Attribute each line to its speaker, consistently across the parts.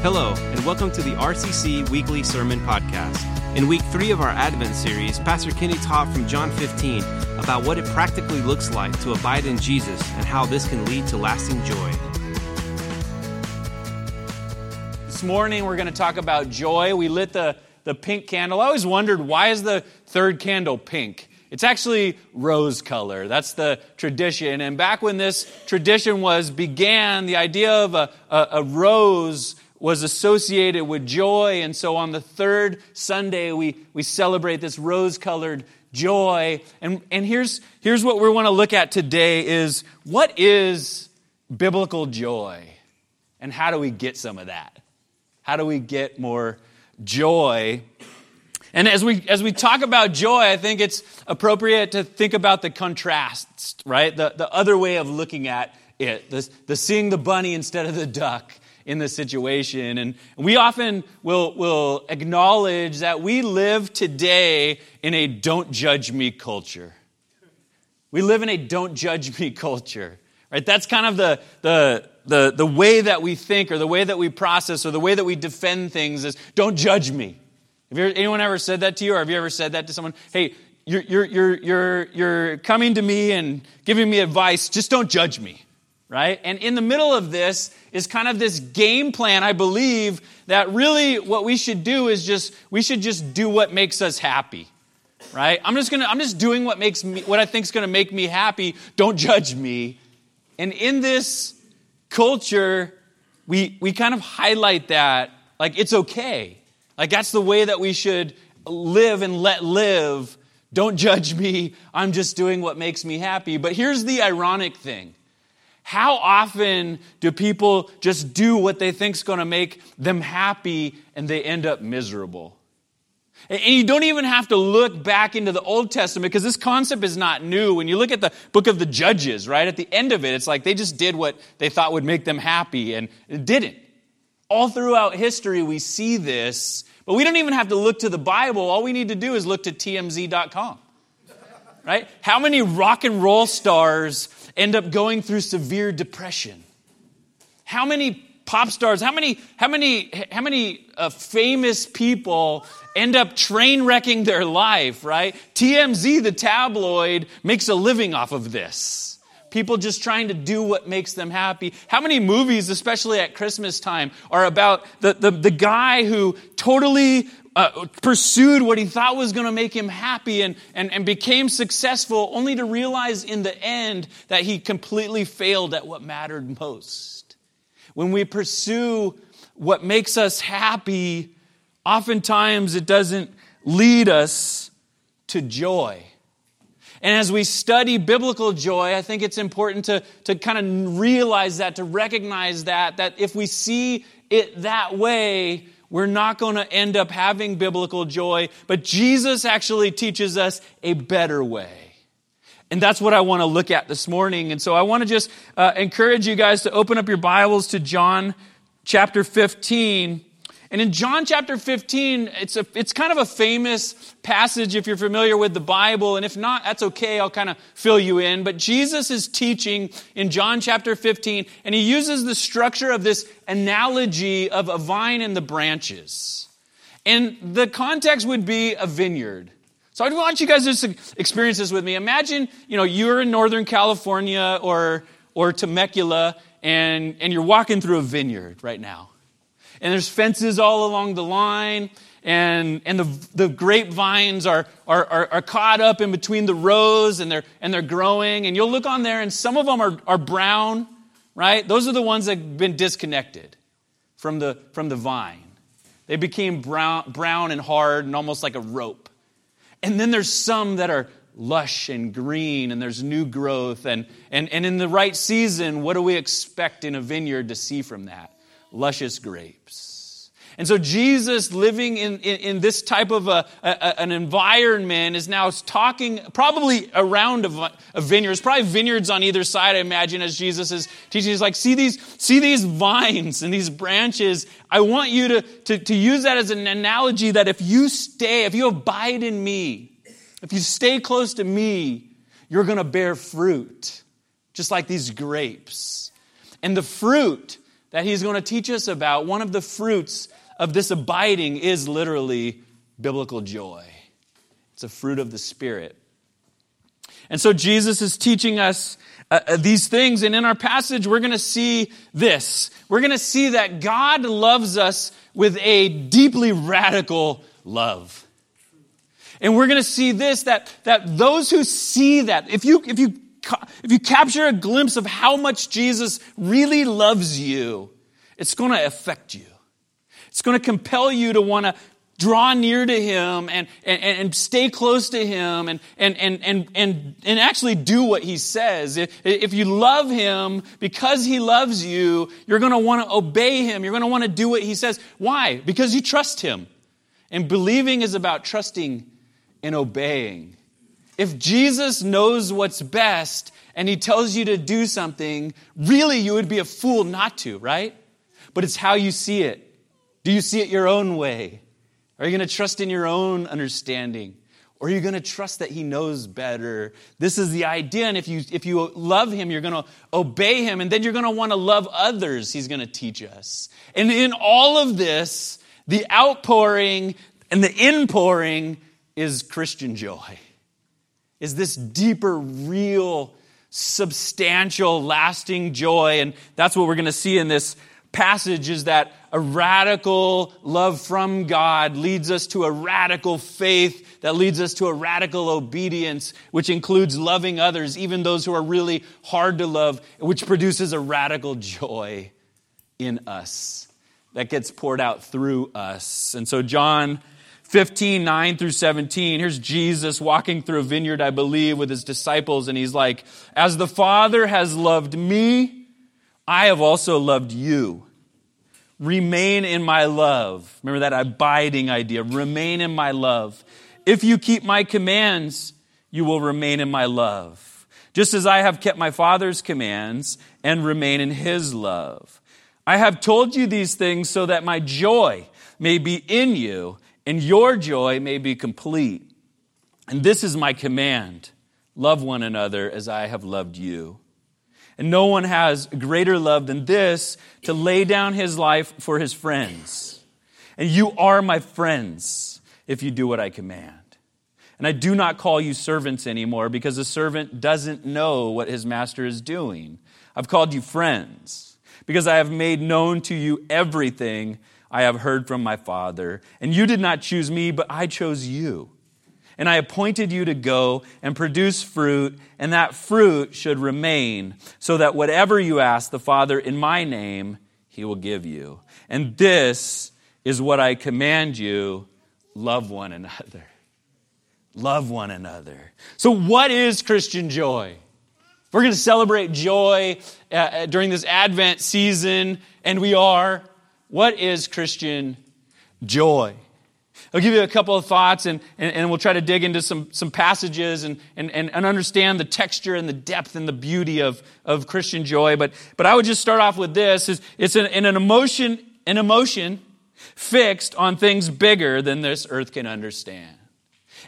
Speaker 1: Hello, and welcome to the RCC Weekly Sermon Podcast. In week three of our Advent series, Pastor Kenny taught from John 15 about what it practically looks like to abide in Jesus and how this can lead to lasting joy.
Speaker 2: This morning we're going to talk about joy. We lit the, the pink candle. I always wondered why is the third candle pink? It's actually rose color. That's the tradition. And back when this tradition was began, the idea of a, a, a rose was associated with joy. And so on the third Sunday, we, we celebrate this rose colored joy. And, and here's, here's what we want to look at today is what is biblical joy? And how do we get some of that? How do we get more joy? And as we as we talk about joy, I think it's appropriate to think about the contrast, right? The, the other way of looking at it, the, the seeing the bunny instead of the duck in the situation. And we often will, will acknowledge that we live today in a don't judge me culture. We live in a don't judge me culture. Right? That's kind of the, the, the, the way that we think or the way that we process or the way that we defend things is don't judge me. Have you, anyone ever said that to you or have you ever said that to someone? Hey, you're, you're, you're, you're, you're coming to me and giving me advice, just don't judge me right? And in the middle of this is kind of this game plan, I believe, that really what we should do is just, we should just do what makes us happy, right? I'm just gonna, I'm just doing what makes me, what I think is gonna make me happy. Don't judge me. And in this culture, we, we kind of highlight that, like it's okay. Like that's the way that we should live and let live. Don't judge me. I'm just doing what makes me happy. But here's the ironic thing how often do people just do what they think is going to make them happy and they end up miserable? And you don't even have to look back into the Old Testament because this concept is not new. When you look at the book of the Judges, right, at the end of it, it's like they just did what they thought would make them happy and it didn't. All throughout history, we see this, but we don't even have to look to the Bible. All we need to do is look to TMZ.com. Right? How many rock and roll stars end up going through severe depression? How many pop stars, how many, how many, how many uh, famous people end up train wrecking their life, right? TMZ, the tabloid, makes a living off of this. People just trying to do what makes them happy. How many movies, especially at Christmas time, are about the, the, the guy who totally uh, pursued what he thought was going to make him happy and, and, and became successful, only to realize in the end that he completely failed at what mattered most. When we pursue what makes us happy, oftentimes it doesn't lead us to joy. And as we study biblical joy, I think it's important to, to kind of realize that, to recognize that, that if we see it that way, we're not going to end up having biblical joy, but Jesus actually teaches us a better way. And that's what I want to look at this morning. And so I want to just uh, encourage you guys to open up your Bibles to John chapter 15. And in John chapter 15, it's, a, it's kind of a famous passage if you're familiar with the Bible. And if not, that's okay. I'll kind of fill you in. But Jesus is teaching in John chapter 15, and he uses the structure of this analogy of a vine and the branches. And the context would be a vineyard. So I want you guys to experience this with me. Imagine, you know, you're in Northern California or, or Temecula, and, and you're walking through a vineyard right now and there's fences all along the line, and, and the, the grapevines are, are, are, are, caught up in between the rows and they're, and they're growing. And you'll look on there, and some of them are, are brown, right? Those are the ones that have been disconnected from the, from the vine. They became brown, brown and hard and almost like a rope. And then there's some that are lush and green and there's new growth. And, and, and in the right season, what do we expect in a vineyard to see from that? Luscious grapes. And so Jesus, living in, in, in this type of a, a, an environment, is now talking probably around a, a vineyard. probably vineyards on either side, I imagine, as Jesus is teaching. He's like, see these, see these vines and these branches. I want you to, to, to use that as an analogy that if you stay, if you abide in me, if you stay close to me, you're going to bear fruit, just like these grapes. And the fruit that he's going to teach us about, one of the fruits of this abiding is literally biblical joy. It's a fruit of the Spirit. And so Jesus is teaching us uh, uh these things. And in our passage, we're going to see this. We're going to see that God loves us with a deeply radical love. And we're going to see this that, that those who see that, if you, if, you, if you capture a glimpse of how much Jesus really loves you, it's going to affect you. It's going to compel you to want to draw near to him and, and, and stay close to him and, and, and, and, and, and actually do what he says. If, if you love him because he loves you, you're going to want to obey him. You're going to want to do what he says. Why? Because you trust him. And believing is about trusting and obeying. If Jesus knows what's best and he tells you to do something, really you would be a fool not to, right? But it's how you see it. Do you see it your own way? Are you going to trust in your own understanding? Or are you going to trust that he knows better? This is the idea. And if you, if you love him, you're going to obey him. And then you're going to want to love others, he's going to teach us. And in all of this, the outpouring and the inpouring is Christian joy. Is this deeper, real, substantial, lasting joy. And that's what we're going to see in this passage is that a radical love from God leads us to a radical faith that leads us to a radical obedience, which includes loving others, even those who are really hard to love, which produces a radical joy in us that gets poured out through us. And so, John 15, 9 through 17, here's Jesus walking through a vineyard, I believe, with his disciples, and he's like, As the Father has loved me, I have also loved you. Remain in my love. Remember that abiding idea. Remain in my love. If you keep my commands, you will remain in my love. Just as I have kept my Father's commands and remain in his love. I have told you these things so that my joy may be in you and your joy may be complete. And this is my command love one another as I have loved you. And no one has greater love than this to lay down his life for his friends. And you are my friends if you do what I command. And I do not call you servants anymore because a servant doesn't know what his master is doing. I've called you friends because I have made known to you everything I have heard from my Father. And you did not choose me, but I chose you and I appointed you to go and produce fruit, and that fruit should remain, so that whatever you ask the Father in my name, he will give you. And this is what I command you love one another. Love one another. So, what is Christian joy? We're going to celebrate joy uh, uh, during this Advent season, and we are. What is Christian joy? I'll give you a couple of thoughts and, and, and, we'll try to dig into some, some passages and, and, and understand the texture and the depth and the beauty of, of Christian joy. But, but I would just start off with this. Is it's an, an emotion, an emotion fixed on things bigger than this earth can understand.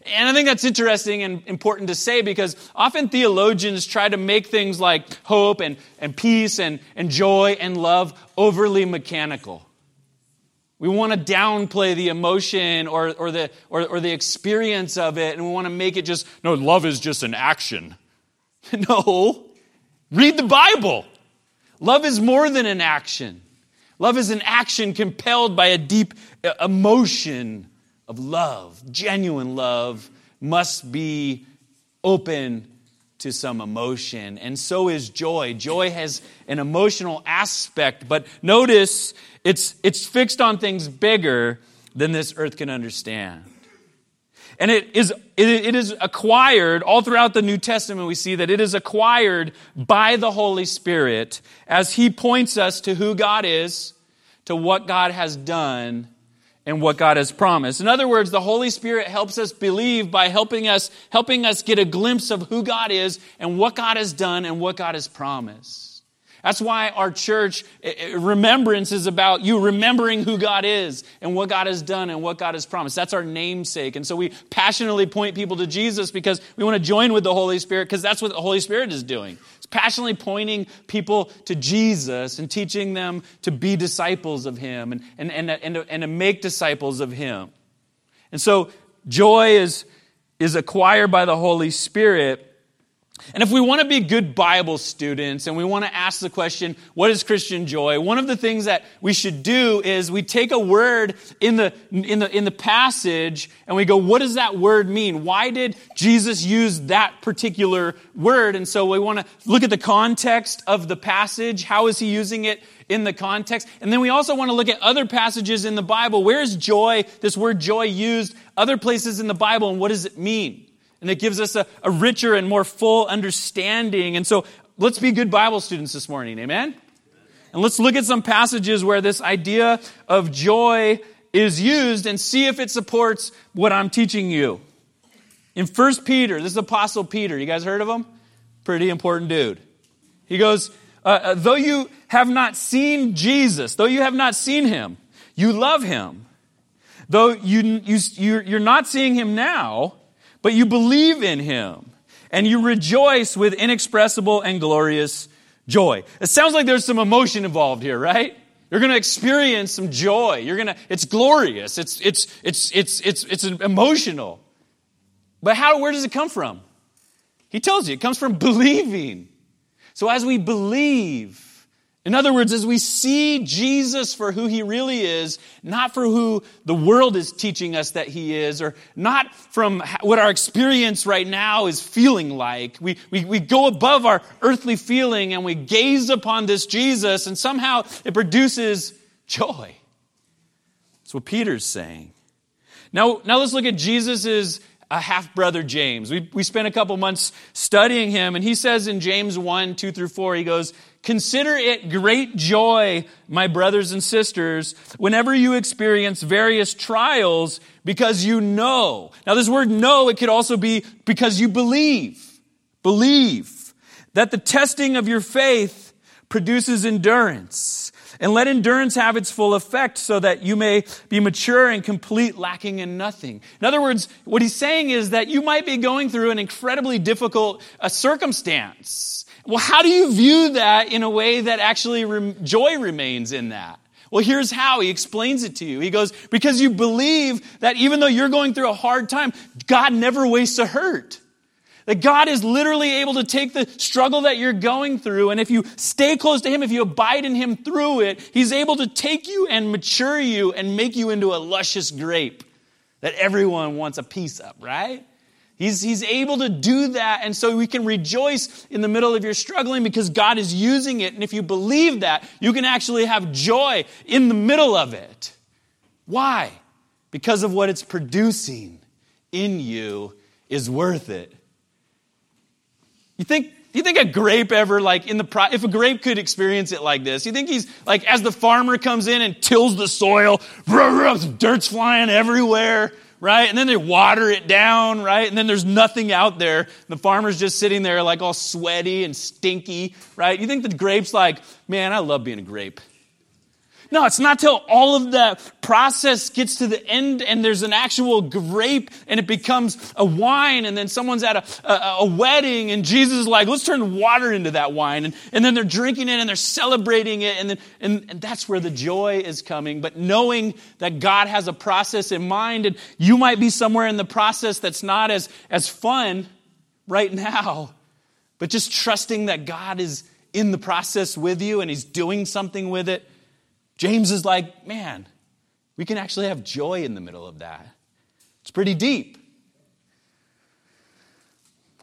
Speaker 2: And I think that's interesting and important to say because often theologians try to make things like hope and, and peace and, and joy and love overly mechanical. We want to downplay the emotion or, or, the, or, or the experience of it, and we want to make it just, no, love is just an action. no. Read the Bible. Love is more than an action. Love is an action compelled by a deep uh, emotion of love. Genuine love must be open to some emotion. And so is joy. Joy has an emotional aspect, but notice it's, it's fixed on things bigger than this earth can understand. And it is, it, is acquired all throughout the New Testament. We see that it is acquired by the Holy Spirit as He points us to who God is, to what God has done, and what God has promised. In other words, the Holy Spirit helps us believe by helping us, helping us get a glimpse of who God is and what God has done and what God has promised. That's why our church eh, eh, remembrance is about you remembering who God is and what God has done and what God has promised. That's our namesake. And so we passionately point people to Jesus because we want to join with the Holy Spirit because that's what the Holy Spirit is doing. It's passionately pointing people to Jesus and teaching them to be disciples of Him and, and, and, and, to, and to make disciples of Him. And so joy is, is acquired by the Holy Spirit and if we want to be good Bible students and we want to ask the question, what is Christian joy? One of the things that we should do is we take a word in the, in the, in the passage and we go, what does that word mean? Why did Jesus use that particular word? And so we want to look at the context of the passage. How is he using it in the context? And then we also want to look at other passages in the Bible. Where is joy, this word joy used other places in the Bible and what does it mean? And it gives us a, a richer and more full understanding. And so let's be good Bible students this morning. Amen? And let's look at some passages where this idea of joy is used and see if it supports what I'm teaching you. In 1 Peter, this is Apostle Peter. You guys heard of him? Pretty important dude. He goes, uh, uh, Though you have not seen Jesus, though you have not seen him, you love him. Though you, you, you're not seeing him now, but you believe in him and you rejoice with inexpressible and glorious joy. It sounds like there's some emotion involved here, right? You're going to experience some joy. You're going to it's glorious. It's it's it's it's it's it's emotional. But how where does it come from? He tells you it comes from believing. So as we believe, in other words, as we see Jesus for who he really is, not for who the world is teaching us that he is, or not from what our experience right now is feeling like, we, we, we go above our earthly feeling and we gaze upon this Jesus, and somehow it produces joy. That's what Peter's saying. Now, now let's look at Jesus' a half brother James. We, we spent a couple months studying him, and he says in James 1 2 through 4, he goes, Consider it great joy, my brothers and sisters, whenever you experience various trials because you know. Now, this word know, it could also be because you believe. Believe that the testing of your faith produces endurance. And let endurance have its full effect so that you may be mature and complete, lacking in nothing. In other words, what he's saying is that you might be going through an incredibly difficult uh, circumstance. Well, how do you view that in a way that actually re- joy remains in that? Well, here's how he explains it to you. He goes, because you believe that even though you're going through a hard time, God never wastes a hurt. That God is literally able to take the struggle that you're going through, and if you stay close to Him, if you abide in Him through it, He's able to take you and mature you and make you into a luscious grape that everyone wants a piece of, right? He's, he's able to do that, and so we can rejoice in the middle of your struggling because God is using it. And if you believe that, you can actually have joy in the middle of it. Why? Because of what it's producing in you is worth it. You think, do you think a grape ever, like, in the, pro- if a grape could experience it like this, you think he's, like, as the farmer comes in and tills the soil, dirt's flying everywhere, right? And then they water it down, right? And then there's nothing out there. The farmer's just sitting there, like, all sweaty and stinky, right? You think the grape's like, man, I love being a grape. No, it's not till all of the process gets to the end and there's an actual grape and it becomes a wine and then someone's at a, a, a wedding and Jesus is like, let's turn water into that wine. And, and then they're drinking it and they're celebrating it and, then, and, and that's where the joy is coming. But knowing that God has a process in mind and you might be somewhere in the process that's not as, as fun right now, but just trusting that God is in the process with you and he's doing something with it James is like, man, we can actually have joy in the middle of that. It's pretty deep.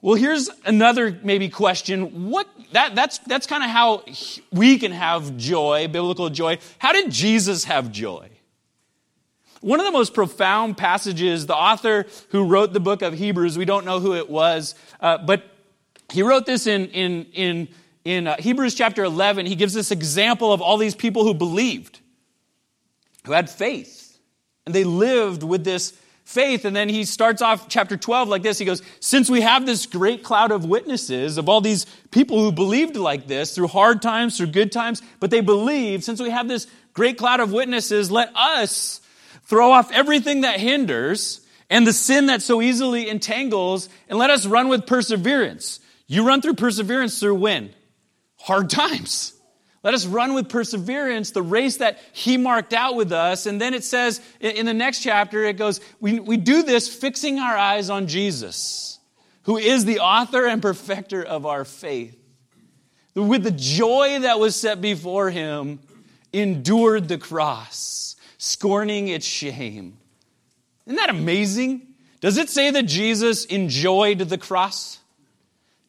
Speaker 2: Well, here's another maybe question. What that that's that's kind of how we can have joy, biblical joy. How did Jesus have joy? One of the most profound passages, the author who wrote the book of Hebrews, we don't know who it was, uh, but he wrote this in in in in uh, Hebrews chapter 11, he gives this example of all these people who believed, who had faith, and they lived with this faith. And then he starts off chapter 12 like this. He goes, Since we have this great cloud of witnesses of all these people who believed like this through hard times, through good times, but they believed, since we have this great cloud of witnesses, let us throw off everything that hinders and the sin that so easily entangles, and let us run with perseverance You run through perseverance through when? Hard times. Let us run with perseverance the race that he marked out with us. And then it says in the next chapter, it goes, we, we do this fixing our eyes on Jesus, who is the author and perfecter of our faith. With the joy that was set before him, endured the cross, scorning its shame. Isn't that amazing? Does it say that Jesus enjoyed the cross?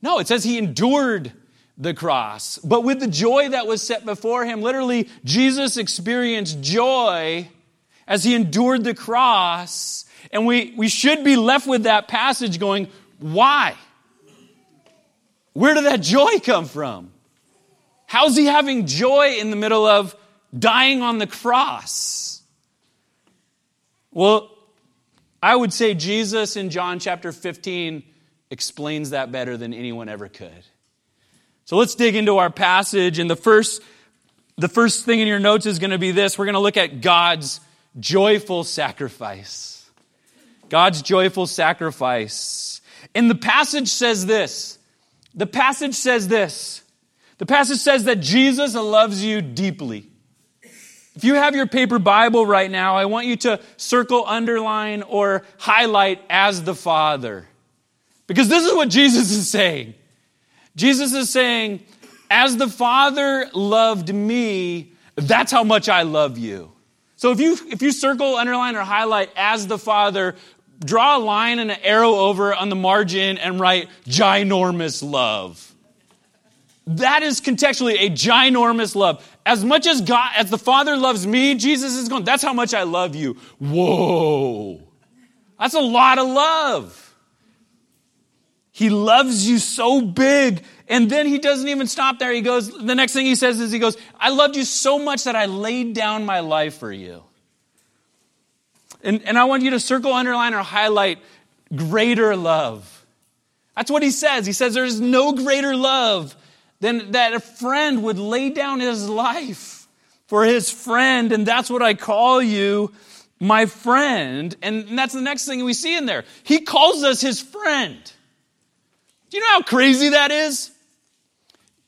Speaker 2: No, it says he endured the cross. But with the joy that was set before him, literally, Jesus experienced joy as he endured the cross. And we, we should be left with that passage going, why? Where did that joy come from? How's he having joy in the middle of dying on the cross? Well, I would say Jesus in John chapter 15 explains that better than anyone ever could. So let's dig into our passage. And the first, the first thing in your notes is going to be this we're going to look at God's joyful sacrifice. God's joyful sacrifice. And the passage says this. The passage says this. The passage says that Jesus loves you deeply. If you have your paper Bible right now, I want you to circle, underline, or highlight as the Father. Because this is what Jesus is saying. Jesus is saying, as the Father loved me, that's how much I love you. So if you if you circle, underline, or highlight as the Father, draw a line and an arrow over on the margin and write ginormous love. That is contextually a ginormous love. As much as God, as the Father loves me, Jesus is going, that's how much I love you. Whoa. That's a lot of love. He loves you so big. And then he doesn't even stop there. He goes, the next thing he says is, he goes, I loved you so much that I laid down my life for you. And, and I want you to circle, underline, or highlight greater love. That's what he says. He says there's no greater love than that a friend would lay down his life for his friend. And that's what I call you, my friend. And that's the next thing we see in there. He calls us his friend. Do you know how crazy that is?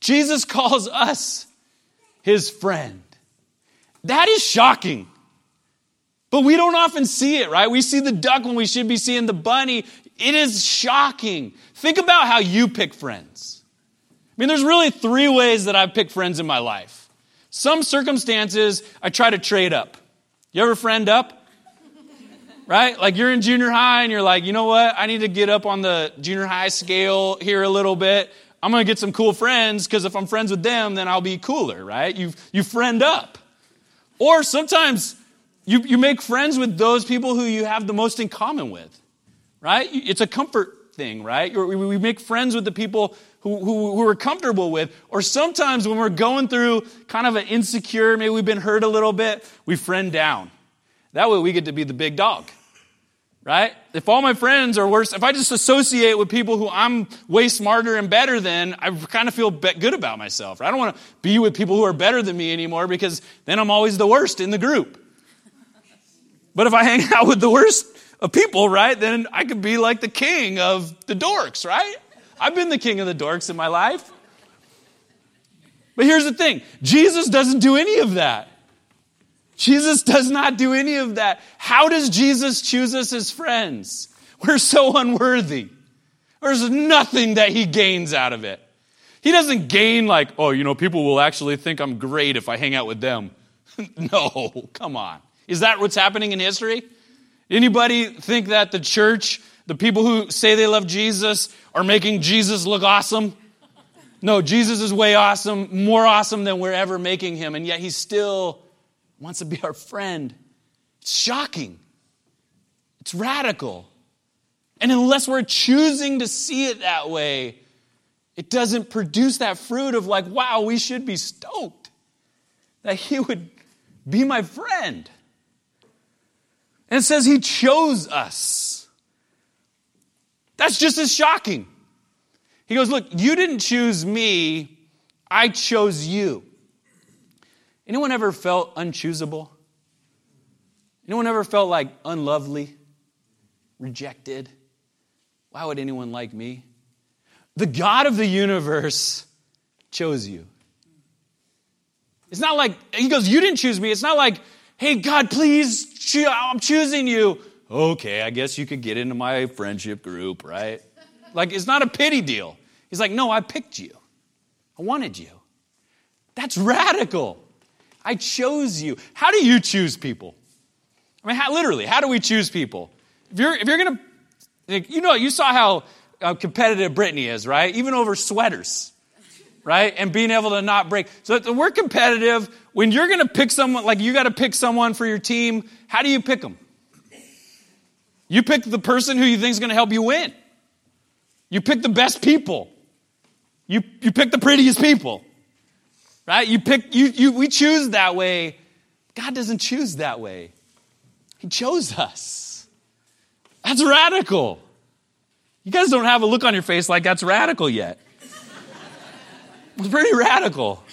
Speaker 2: Jesus calls us his friend. That is shocking. But we don't often see it, right? We see the duck when we should be seeing the bunny. It is shocking. Think about how you pick friends. I mean, there's really three ways that I've picked friends in my life. Some circumstances, I try to trade up. You ever friend up? Right? Like you're in junior high and you're like, you know what? I need to get up on the junior high scale here a little bit. I'm going to get some cool friends because if I'm friends with them, then I'll be cooler, right? You, you friend up. Or sometimes you, you make friends with those people who you have the most in common with, right? It's a comfort thing, right? We make friends with the people who, who, who we're comfortable with. Or sometimes when we're going through kind of an insecure, maybe we've been hurt a little bit, we friend down. That way we get to be the big dog right? If all my friends are worse, if I just associate with people who I'm way smarter and better than, I kind of feel good about myself. I don't want to be with people who are better than me anymore because then I'm always the worst in the group. But if I hang out with the worst of people, right, then I could be like the king of the dorks, right? I've been the king of the dorks in my life. But here's the thing Jesus doesn't do any of that. Jesus does not do any of that. How does Jesus choose us as friends? We're so unworthy. There's nothing that he gains out of it. He doesn't gain, like, oh, you know, people will actually think I'm great if I hang out with them. no, come on. Is that what's happening in history? Anybody think that the church, the people who say they love Jesus, are making Jesus look awesome? No, Jesus is way awesome, more awesome than we're ever making him, and yet he's still wants to be our friend. It's shocking. It's radical. And unless we're choosing to see it that way, it doesn't produce that fruit of like, wow, we should be stoked that he would be my friend. And it says he chose us. That's just as shocking. He goes, Look, you didn't choose me, I chose you. Anyone ever felt unchoosable? Anyone ever felt like unlovely, rejected? Why would anyone like me? the God of the universe chose you. It's not like, he goes, You didn't choose me. It's not like, Hey, God, please, I'm choosing you. Okay, I guess you could get into my friendship group, right? Like, it's not a pity deal. He's like, No, I picked you. I wanted you. That's radical. I chose you. How do you choose people? I mean, how, literally, how do we choose people? If you're, if you're going to, you know, you saw how uh, competitive Brittany is, right? Even over sweaters, right? And being able to not break. So we're competitive. When you're going to pick someone, like you got to pick someone for your team, how do you pick them? You pick the person who you think is going to help you win. You pick the best people. You, you pick the prettiest people. Right? You pick, you, you, we choose that way. God doesn't choose that way. He chose us. That's radical. You guys don't have a look on your face like that's radical yet. It's pretty radical.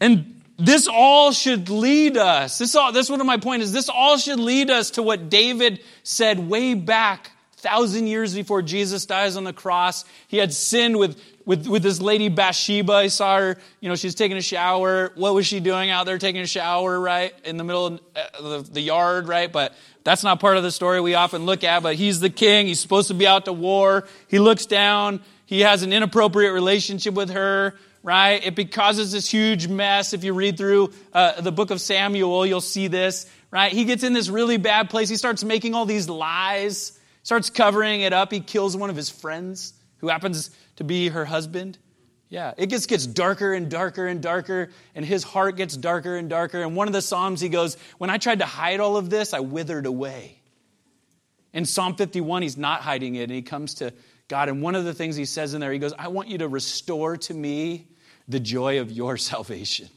Speaker 2: And this all should lead us. This all this one of my point is this all should lead us to what David said way back thousand years before Jesus dies on the cross. He had sinned with, with, with this lady Bathsheba. I saw her, you know, she's taking a shower. What was she doing out there taking a shower, right? In the middle of the, the yard, right? But that's not part of the story we often look at. But he's the king. He's supposed to be out to war. He looks down. He has an inappropriate relationship with her right? It causes this huge mess. If you read through uh, the book of Samuel, you'll see this, right? He gets in this really bad place. He starts making all these lies, starts covering it up. He kills one of his friends who happens to be her husband. Yeah, it just gets darker and darker and darker, and his heart gets darker and darker. And one of the Psalms, he goes, When I tried to hide all of this, I withered away. In Psalm 51, he's not hiding it, and he comes to God. And one of the things he says in there, he goes, I want you to restore to me the joy of your salvation.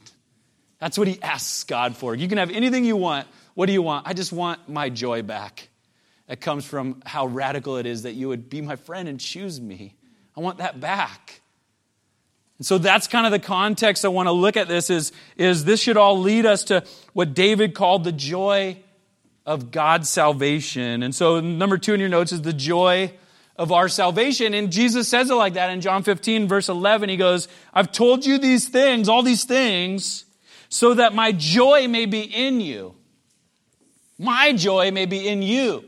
Speaker 2: That's what he asks God for. You can have anything you want. What do you want? I just want my joy back. That comes from how radical it is that you would be my friend and choose me. I want that back. And so that's kind of the context I want to look at this is, is this should all lead us to what David called the joy of God's salvation. And so number two in your notes is the joy of our salvation. And Jesus says it like that in John 15, verse 11. He goes, I've told you these things, all these things, so that my joy may be in you. My joy may be in you.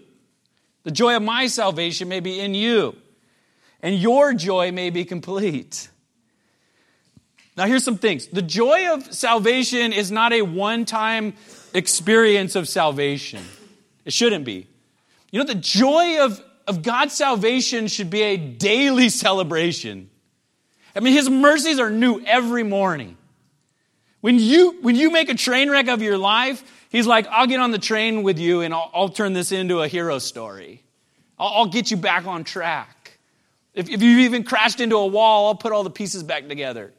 Speaker 2: The joy of my salvation may be in you. And your joy may be complete. Now, here's some things. The joy of salvation is not a one time experience of salvation. It shouldn't be. You know, the joy of of God's salvation should be a daily celebration. I mean, His mercies are new every morning. When you, when you make a train wreck of your life, He's like, I'll get on the train with you and I'll, I'll turn this into a hero story. I'll, I'll get you back on track. If, if you've even crashed into a wall, I'll put all the pieces back together.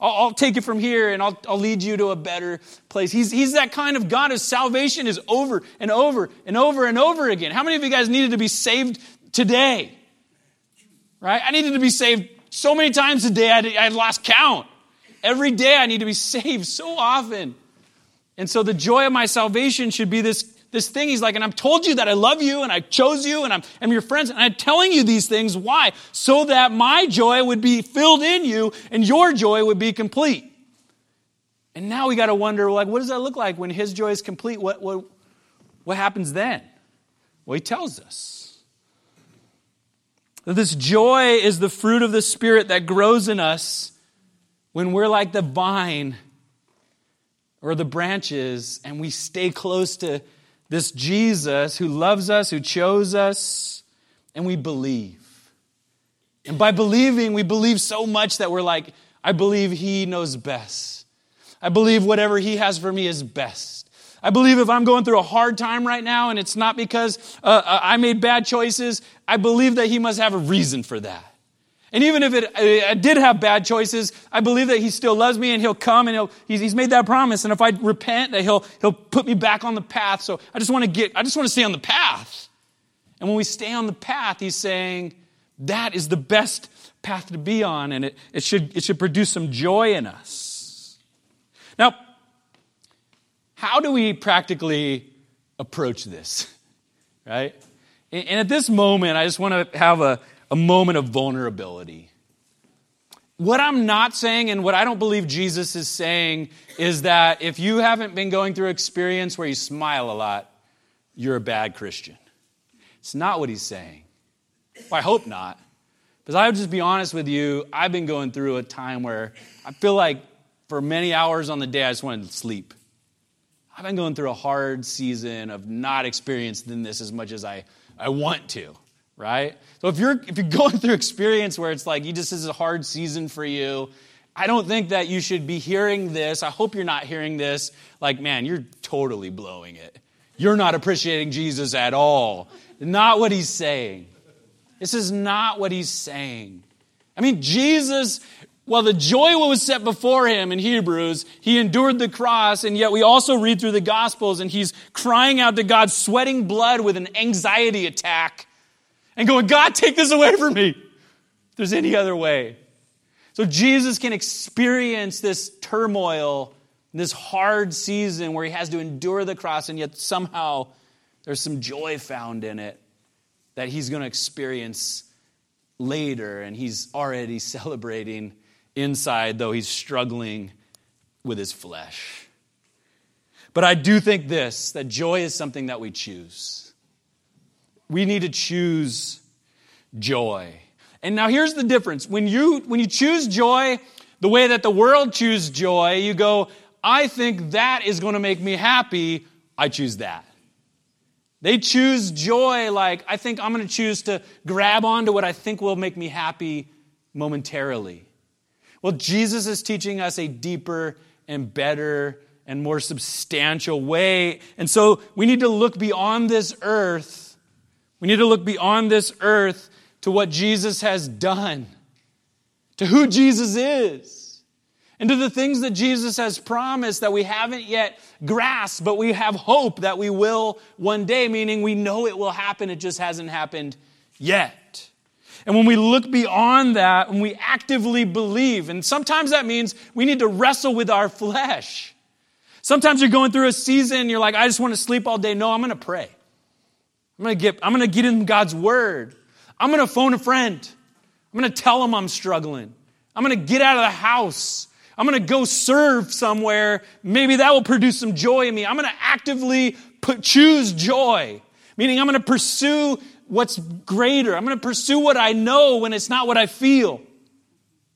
Speaker 2: I'll, I'll take it from here and I'll, I'll lead you to a better place. He's, he's that kind of God. His salvation is over and over and over and over again. How many of you guys needed to be saved today. Right? I needed to be saved so many times a day, I lost count. Every day I need to be saved so often. And so the joy of my salvation should be this, this thing. He's like, and I've told you that I love you and I chose you and I'm, I'm your friends and I'm telling you these things. Why? So that my joy would be filled in you and your joy would be complete. And now we got to wonder, like, what does that look like when his joy is complete? What, what, what happens then? Well, he tells us. That this joy is the fruit of the Spirit that grows in us when we're like the vine or the branches and we stay close to this Jesus who loves us, who chose us, and we believe. And by believing, we believe so much that we're like, I believe He knows best. I believe whatever He has for me is best. I believe if I'm going through a hard time right now and it's not because uh, uh, I made bad choices, I believe that He must have a reason for that. And even if it, uh, I did have bad choices, I believe that He still loves me and He'll come and he'll, he's, he's made that promise. And if I repent, that He'll, He'll put me back on the path. So I just want to get, I just want to stay on the path. And when we stay on the path, He's saying, that is the best path to be on, and it, it, should, it should produce some joy in us. Now, how do we practically approach this? Right? And at this moment, I just want to have a, a moment of vulnerability. What I'm not saying, and what I don't believe Jesus is saying, is that if you haven't been going through experience where you smile a lot, you're a bad Christian. It's not what he's saying. Well, I hope not. Because I would just be honest with you, I've been going through a time where I feel like for many hours on the day, I just wanted to sleep. I've been going through a hard season of not experiencing this as much as I, I want to, right? So if you're if you're going through experience where it's like you just this is a hard season for you, I don't think that you should be hearing this. I hope you're not hearing this like, man, you're totally blowing it. You're not appreciating Jesus at all. Not what he's saying. This is not what he's saying. I mean, Jesus, well, the joy was set before him in Hebrews, he endured the cross, and yet we also read through the Gospels and he's crying out to God, sweating blood with an anxiety attack, and going, God, take this away from me. If there's any other way. So Jesus can experience this turmoil, this hard season where he has to endure the cross, and yet somehow there's some joy found in it that he's going to experience later, and he's already celebrating inside, though he's struggling with his flesh. But I do think this that joy is something that we choose. We need to choose joy. And now here's the difference. When you when you choose joy the way that the world chooses joy, you go, I think that is going to make me happy. I choose that. They choose joy like, I think I'm going to choose to grab onto what I think will make me happy momentarily. Well, Jesus is teaching us a deeper and better and more substantial way. And so we need to look beyond this earth. We need to look beyond this earth to what Jesus has done, to who Jesus is and to the things that Jesus has promised that we haven't yet grasped, but we have hope that we will one day, meaning we know it will happen, it just hasn't happened yet. And when we look beyond that, when we actively believe, and sometimes that means we need to wrestle with our flesh. Sometimes you're going through a season, you're like, I just want to sleep all day. No, I'm going to pray. I'm going to get, I'm going to get in God's word. I'm going to phone a friend. I'm going to tell them I'm struggling. I'm going to get out of the house. I'm going to go serve somewhere. Maybe that will produce some joy in me. I'm going to actively put, choose joy, meaning I'm going to pursue what's greater. I'm going to pursue what I know when it's not what I feel.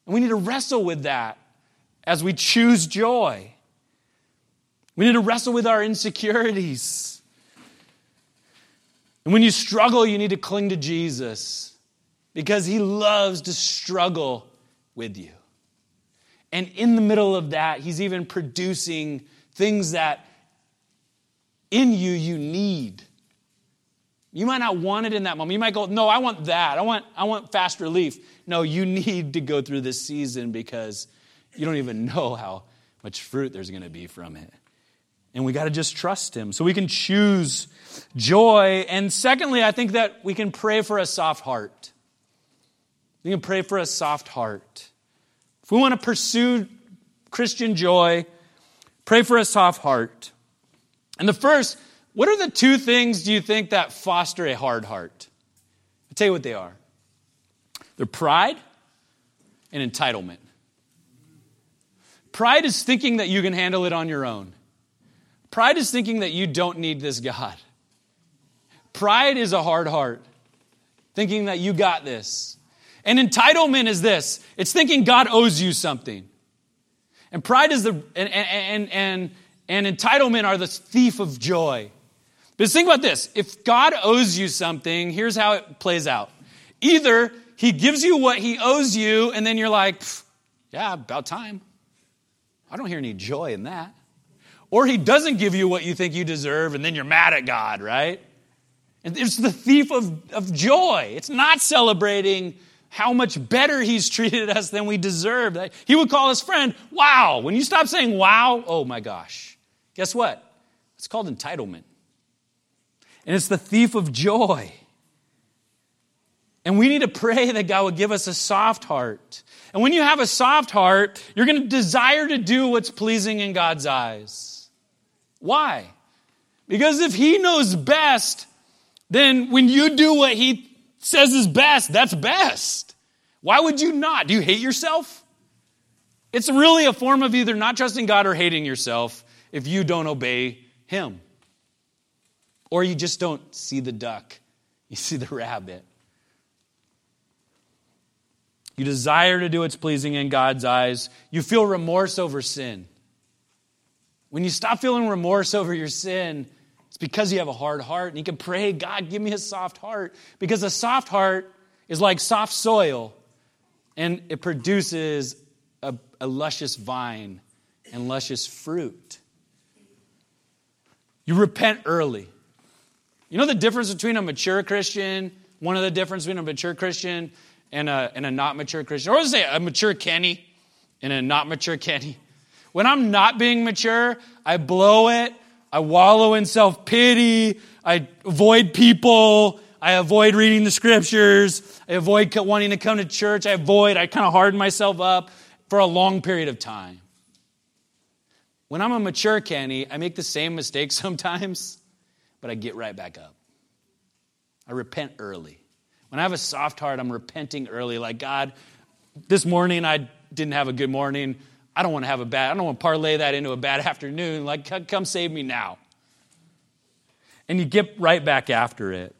Speaker 2: And we need to wrestle with that as we choose joy. We need to wrestle with our insecurities. And when you struggle, you need to cling to Jesus because he loves to struggle with you. And in the middle of that, he's even producing things that in you you need. You might not want it in that moment. You might go, No, I want that. I want, I want fast relief. No, you need to go through this season because you don't even know how much fruit there's going to be from it. And we got to just trust him. So we can choose joy. And secondly, I think that we can pray for a soft heart. We can pray for a soft heart. If we want to pursue Christian joy, pray for a soft heart. And the first, what are the two things do you think that foster a hard heart? I'll tell you what they are. They're pride and entitlement. Pride is thinking that you can handle it on your own. Pride is thinking that you don't need this God. Pride is a hard heart, thinking that you got this. And entitlement is this it's thinking God owes you something. And pride is the, and, and, and, and entitlement are the thief of joy. But think about this if God owes you something, here's how it plays out. Either he gives you what he owes you, and then you're like, yeah, about time. I don't hear any joy in that. Or he doesn't give you what you think you deserve, and then you're mad at God, right? It's the thief of, of joy. It's not celebrating how much better he's treated us than we deserve. He would call his friend, wow. When you stop saying wow, oh my gosh. Guess what? It's called entitlement. And it's the thief of joy. And we need to pray that God would give us a soft heart. And when you have a soft heart, you're going to desire to do what's pleasing in God's eyes. Why? Because if He knows best, then when you do what He says is best, that's best. Why would you not? Do you hate yourself? It's really a form of either not trusting God or hating yourself if you don't obey Him. Or you just don't see the duck, you see the rabbit. You desire to do what's pleasing in God's eyes. You feel remorse over sin. When you stop feeling remorse over your sin, it's because you have a hard heart. And you can pray, God, give me a soft heart. Because a soft heart is like soft soil, and it produces a, a luscious vine and luscious fruit. You repent early. You know the difference between a mature Christian, one of the difference between a mature Christian and a, and a not mature Christian, or say a mature Kenny and a not mature Kenny. When I'm not being mature, I blow it, I wallow in self pity, I avoid people, I avoid reading the scriptures, I avoid wanting to come to church, I avoid, I kind of harden myself up for a long period of time. When I'm a mature Kenny, I make the same mistakes sometimes, but I get right back up. I repent early. When I have a soft heart, I'm repenting early. Like, God, this morning I didn't have a good morning. I don't want to have a bad, I don't want to parlay that into a bad afternoon. Like, come save me now. And you get right back after it.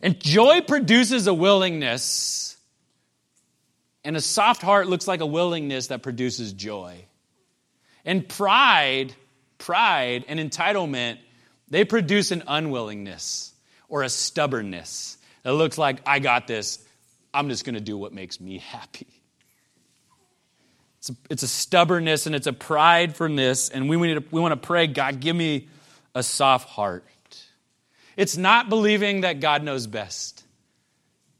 Speaker 2: And joy produces a willingness, and a soft heart looks like a willingness that produces joy. And pride, pride and entitlement, they produce an unwillingness or a stubbornness. It looks like, I got this. I'm just going to do what makes me happy. It's a, it's a stubbornness and it's a pride from this. And we, need to, we want to pray, God, give me a soft heart. It's not believing that God knows best.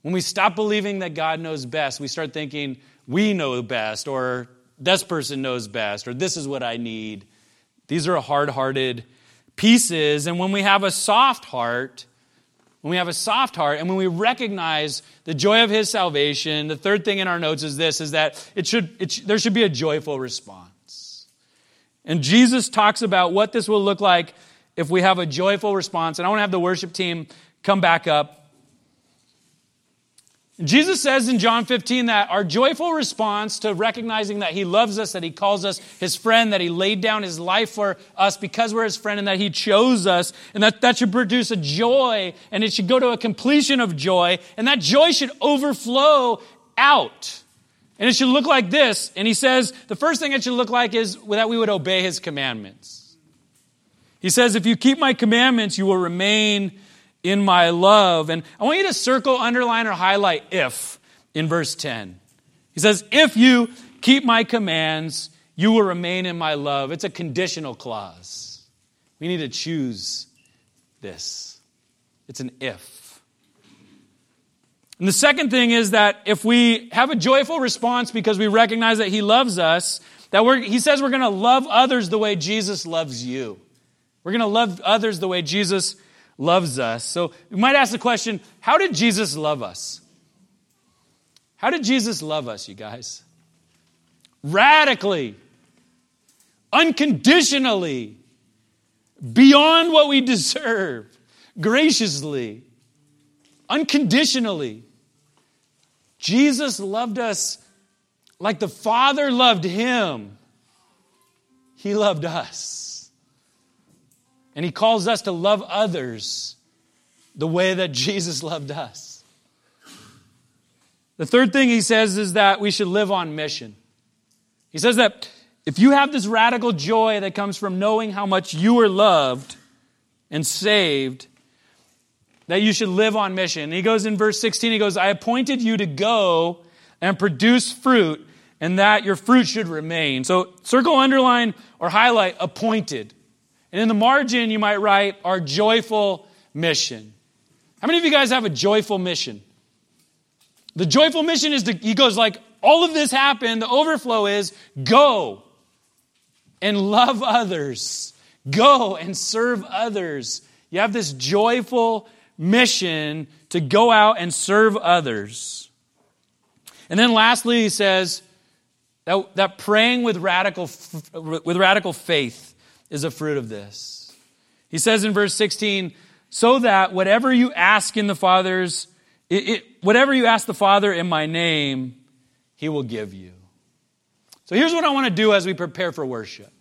Speaker 2: When we stop believing that God knows best, we start thinking we know best, or this person knows best, or this is what I need. These are hard hearted pieces. And when we have a soft heart, when we have a soft heart and when we recognize the joy of his salvation, the third thing in our notes is this is that it should, it, there should be a joyful response. And Jesus talks about what this will look like if we have a joyful response. And I want to have the worship team come back up. Jesus says in John 15 that our joyful response to recognizing that He loves us, that He calls us His friend, that He laid down His life for us because we're His friend, and that He chose us, and that that should produce a joy, and it should go to a completion of joy, and that joy should overflow out. And it should look like this. And He says the first thing it should look like is that we would obey His commandments. He says, If you keep my commandments, you will remain in my love. And I want you to circle, underline, or highlight if in verse 10. He says, If you keep my commands, you will remain in my love. It's a conditional clause. We need to choose this. It's an if. And the second thing is that if we have a joyful response because we recognize that He loves us, that we're, He says we're going to love others the way Jesus loves you. We're going to love others the way Jesus loves us. So we might ask the question how did Jesus love us? How did Jesus love us, you guys? Radically, unconditionally, beyond what we deserve, graciously, unconditionally. Jesus loved us like the Father loved him. He loved us. And he calls us to love others the way that Jesus loved us. The third thing he says is that we should live on mission. He says that if you have this radical joy that comes from knowing how much you are loved and saved, that you should live on mission. And he goes in verse 16, he goes, I appointed you to go and produce fruit, and that your fruit should remain. So circle, underline, or highlight appointed. And in the margin, you might write our joyful mission. How many of you guys have a joyful mission? The joyful mission is, to, he goes like, all of this happened. The overflow is go and love others, go and serve others. You have this joyful mission to go out and serve others. And then lastly, he says that, that praying with radical, with radical faith is a fruit of this. He says in verse 16, so that whatever you ask in the Father's It, it, whatever you ask the Father in my name, he will give you. So here's what I want to do as we prepare for worship.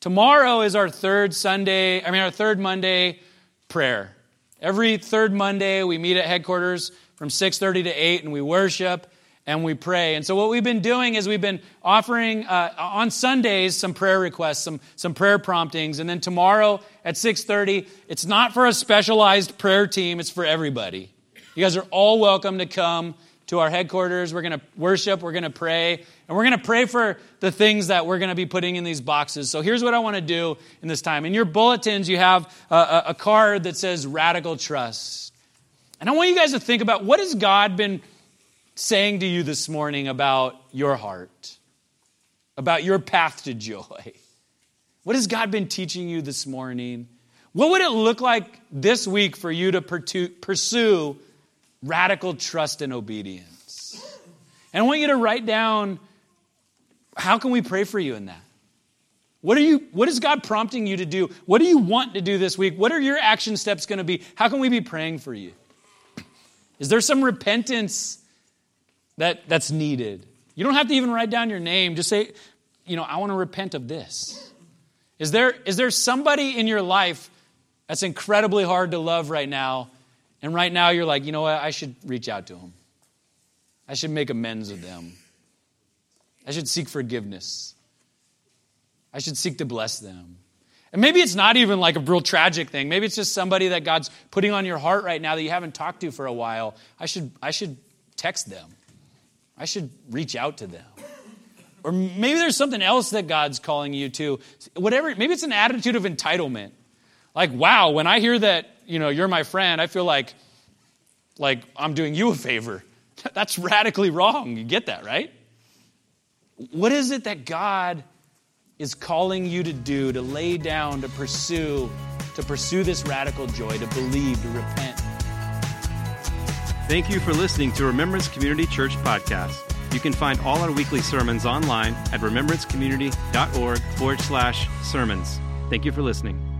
Speaker 2: Tomorrow is our third Sunday, I mean, our third Monday prayer. Every third Monday, we meet at headquarters from 6.30 to 8 and we worship and we pray. And so what we've been doing is we've been offering uh, on Sundays some prayer requests, some, some prayer promptings. And then tomorrow at 6.30, it's not for a specialized prayer team, it's for everybody. You guys are all welcome to come to our headquarters. We're going to worship, we're going to pray, and we're going to pray for the things that we're going to be putting in these boxes. So here's what I want to do in this time. In your bulletins, you have a, a card that says radical trust. And I want you guys to think about what has God been saying to you this morning about your heart, about your path to joy? What has God been teaching you this morning? What would it look like this week for you to pursue radical trust and obedience? And I want you to write down how can we pray for you in that? What, are you, what is God prompting you to do? What do you want to do this week? What are your action steps going to be? How can we be praying for you? Is there some repentance that, that's needed. You don't have to even write down your name. Just say, you know, I want to repent of this. Is there, is there somebody in your life that's incredibly hard to love right now? And right now you're like, you know what? I should reach out to them. I should make amends with them. I should seek forgiveness. I should seek to bless them. And maybe it's not even like a real tragic thing. Maybe it's just somebody that God's putting on your heart right now that you haven't talked to for a while. I should, I should text them. I should reach out to them. Or maybe there's something else that God's calling you to. Whatever, maybe it's an attitude of entitlement. Like, wow, when I hear that, you know, you're my friend, I feel like like I'm doing you a favor. That's radically wrong. You get that, right? What is it that God is calling you to do, to lay down, to pursue, to pursue this radical joy, to believe, to repent?
Speaker 1: Thank you for listening to Remembrance Community Church Podcast. You can find all our weekly sermons online at remembrancecommunity.org forward slash sermons. Thank you for listening.